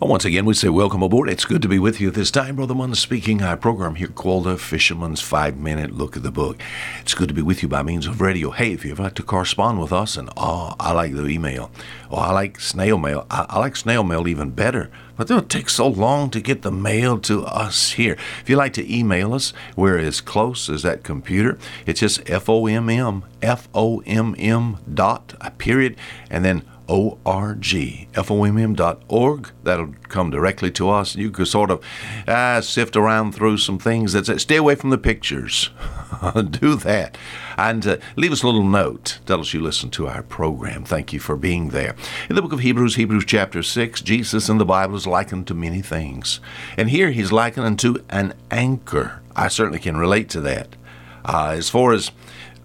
Well, once again, we say welcome aboard. It's good to be with you this time. Brother Munn speaking. Our program here called The Fisherman's Five Minute Look at the Book. It's good to be with you by means of radio. Hey, if you'd like to correspond with us, and oh, I like the email. Oh, I like snail mail. I, I like snail mail even better. But it'll take so long to get the mail to us here. If you'd like to email us, we're as close as that computer. It's just F O M M, F O M M dot, a period, and then O-R-G, F-O-M-M.org. That'll come directly to us. You could sort of uh, sift around through some things that say, stay away from the pictures. Do that. And uh, leave us a little note. Tell us you listen to our program. Thank you for being there. In the book of Hebrews, Hebrews chapter 6, Jesus in the Bible is likened to many things. And here he's likened unto an anchor. I certainly can relate to that. Uh, as far as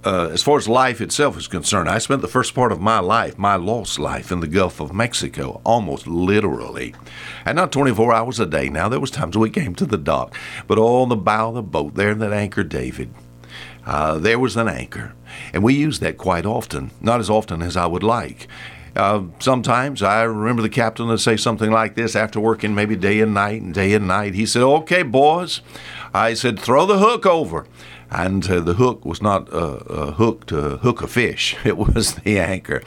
uh, as far as life itself is concerned, I spent the first part of my life, my lost life, in the Gulf of Mexico, almost literally. And not 24 hours a day. Now, there was times we came to the dock, but on the bow of the boat, there that anchor, David, uh, there was an anchor. And we used that quite often, not as often as I would like. Uh, sometimes I remember the captain would say something like this after working maybe day and night and day and night. He said, Okay, boys, I said, throw the hook over and uh, the hook was not a, a hook to hook a fish, it was the anchor.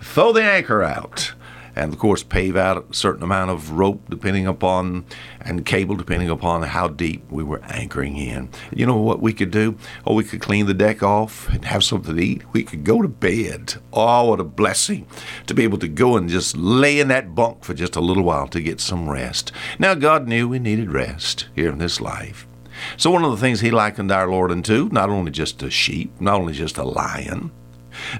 Throw the anchor out. And of course, pave out a certain amount of rope depending upon, and cable depending upon how deep we were anchoring in. You know what we could do? Oh, we could clean the deck off and have something to eat. We could go to bed. Oh, what a blessing to be able to go and just lay in that bunk for just a little while to get some rest. Now, God knew we needed rest here in this life. So, one of the things he likened our Lord unto, not only just a sheep, not only just a lion,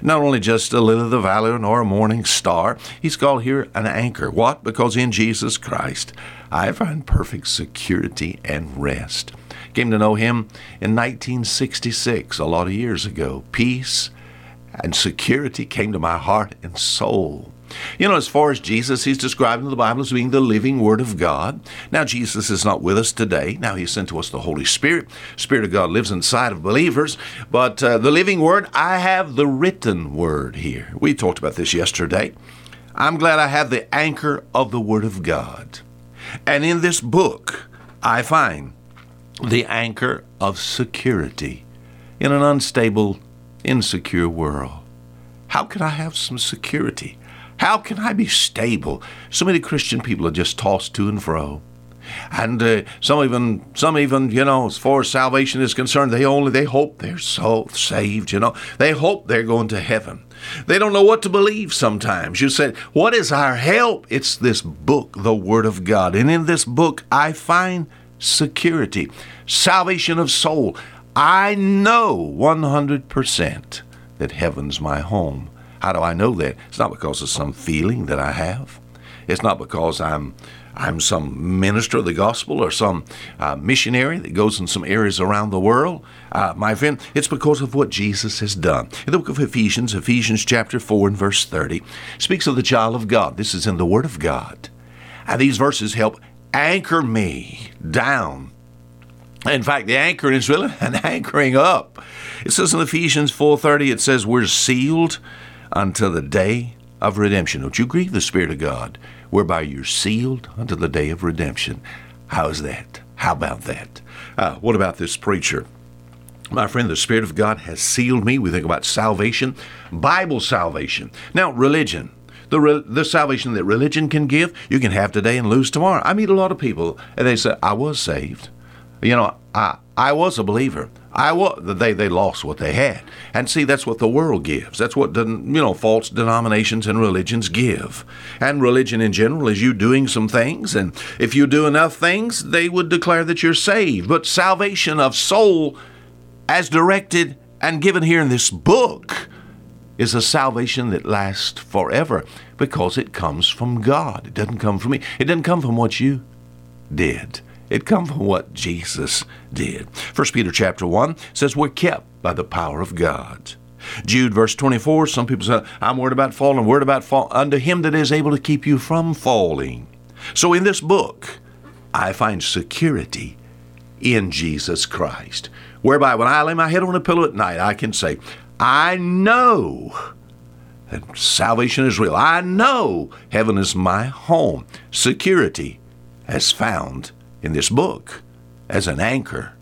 not only just a lily of the valley nor a morning star, he's called here an anchor. What? Because in Jesus Christ I find perfect security and rest. Came to know him in 1966, a lot of years ago. Peace and security came to my heart and soul. You know, as far as Jesus, he's described in the Bible as being the living Word of God. Now, Jesus is not with us today. Now, he sent to us the Holy Spirit. Spirit of God lives inside of believers. But uh, the living Word, I have the written Word here. We talked about this yesterday. I'm glad I have the anchor of the Word of God. And in this book, I find the anchor of security in an unstable, insecure world. How can I have some security? How can I be stable? So many Christian people are just tossed to and fro. And uh, some even, some even, you know, as far as salvation is concerned, they only they hope they're so saved. You know, they hope they're going to heaven. They don't know what to believe. Sometimes you said, "What is our help?" It's this book, the Word of God, and in this book I find security, salvation of soul. I know one hundred percent that heaven's my home. How do I know that? It's not because of some feeling that I have. It's not because I'm I'm some minister of the gospel or some uh, missionary that goes in some areas around the world. Uh, my friend, it's because of what Jesus has done. In the book of Ephesians, Ephesians chapter 4 and verse 30, speaks of the child of God. This is in the Word of God. And these verses help anchor me down. In fact, the anchoring is really an anchoring up. It says in Ephesians 4:30, it says, We're sealed until the day of redemption. Don't you grieve the Spirit of God, whereby you're sealed until the day of redemption. How is that? How about that? Uh, what about this preacher? My friend, the Spirit of God has sealed me. We think about salvation, Bible salvation. Now, religion. The, re- the salvation that religion can give, you can have today and lose tomorrow. I meet a lot of people, and they say, I was saved. You know, I, I was a believer. I was, they they lost what they had, and see that's what the world gives. That's what you know false denominations and religions give, and religion in general is you doing some things, and if you do enough things, they would declare that you're saved. But salvation of soul, as directed and given here in this book, is a salvation that lasts forever because it comes from God. It doesn't come from me. It doesn't come from what you did. It comes from what Jesus did. 1 Peter chapter 1 says we're kept by the power of God. Jude verse 24, some people say, I'm worried about falling, worried about fall unto him that is able to keep you from falling. So in this book, I find security in Jesus Christ, whereby when I lay my head on a pillow at night, I can say, I know that salvation is real. I know heaven is my home. Security as found in this book as an anchor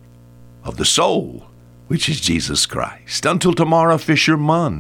of the soul, which is Jesus Christ. Until tomorrow, Fisher fisherman.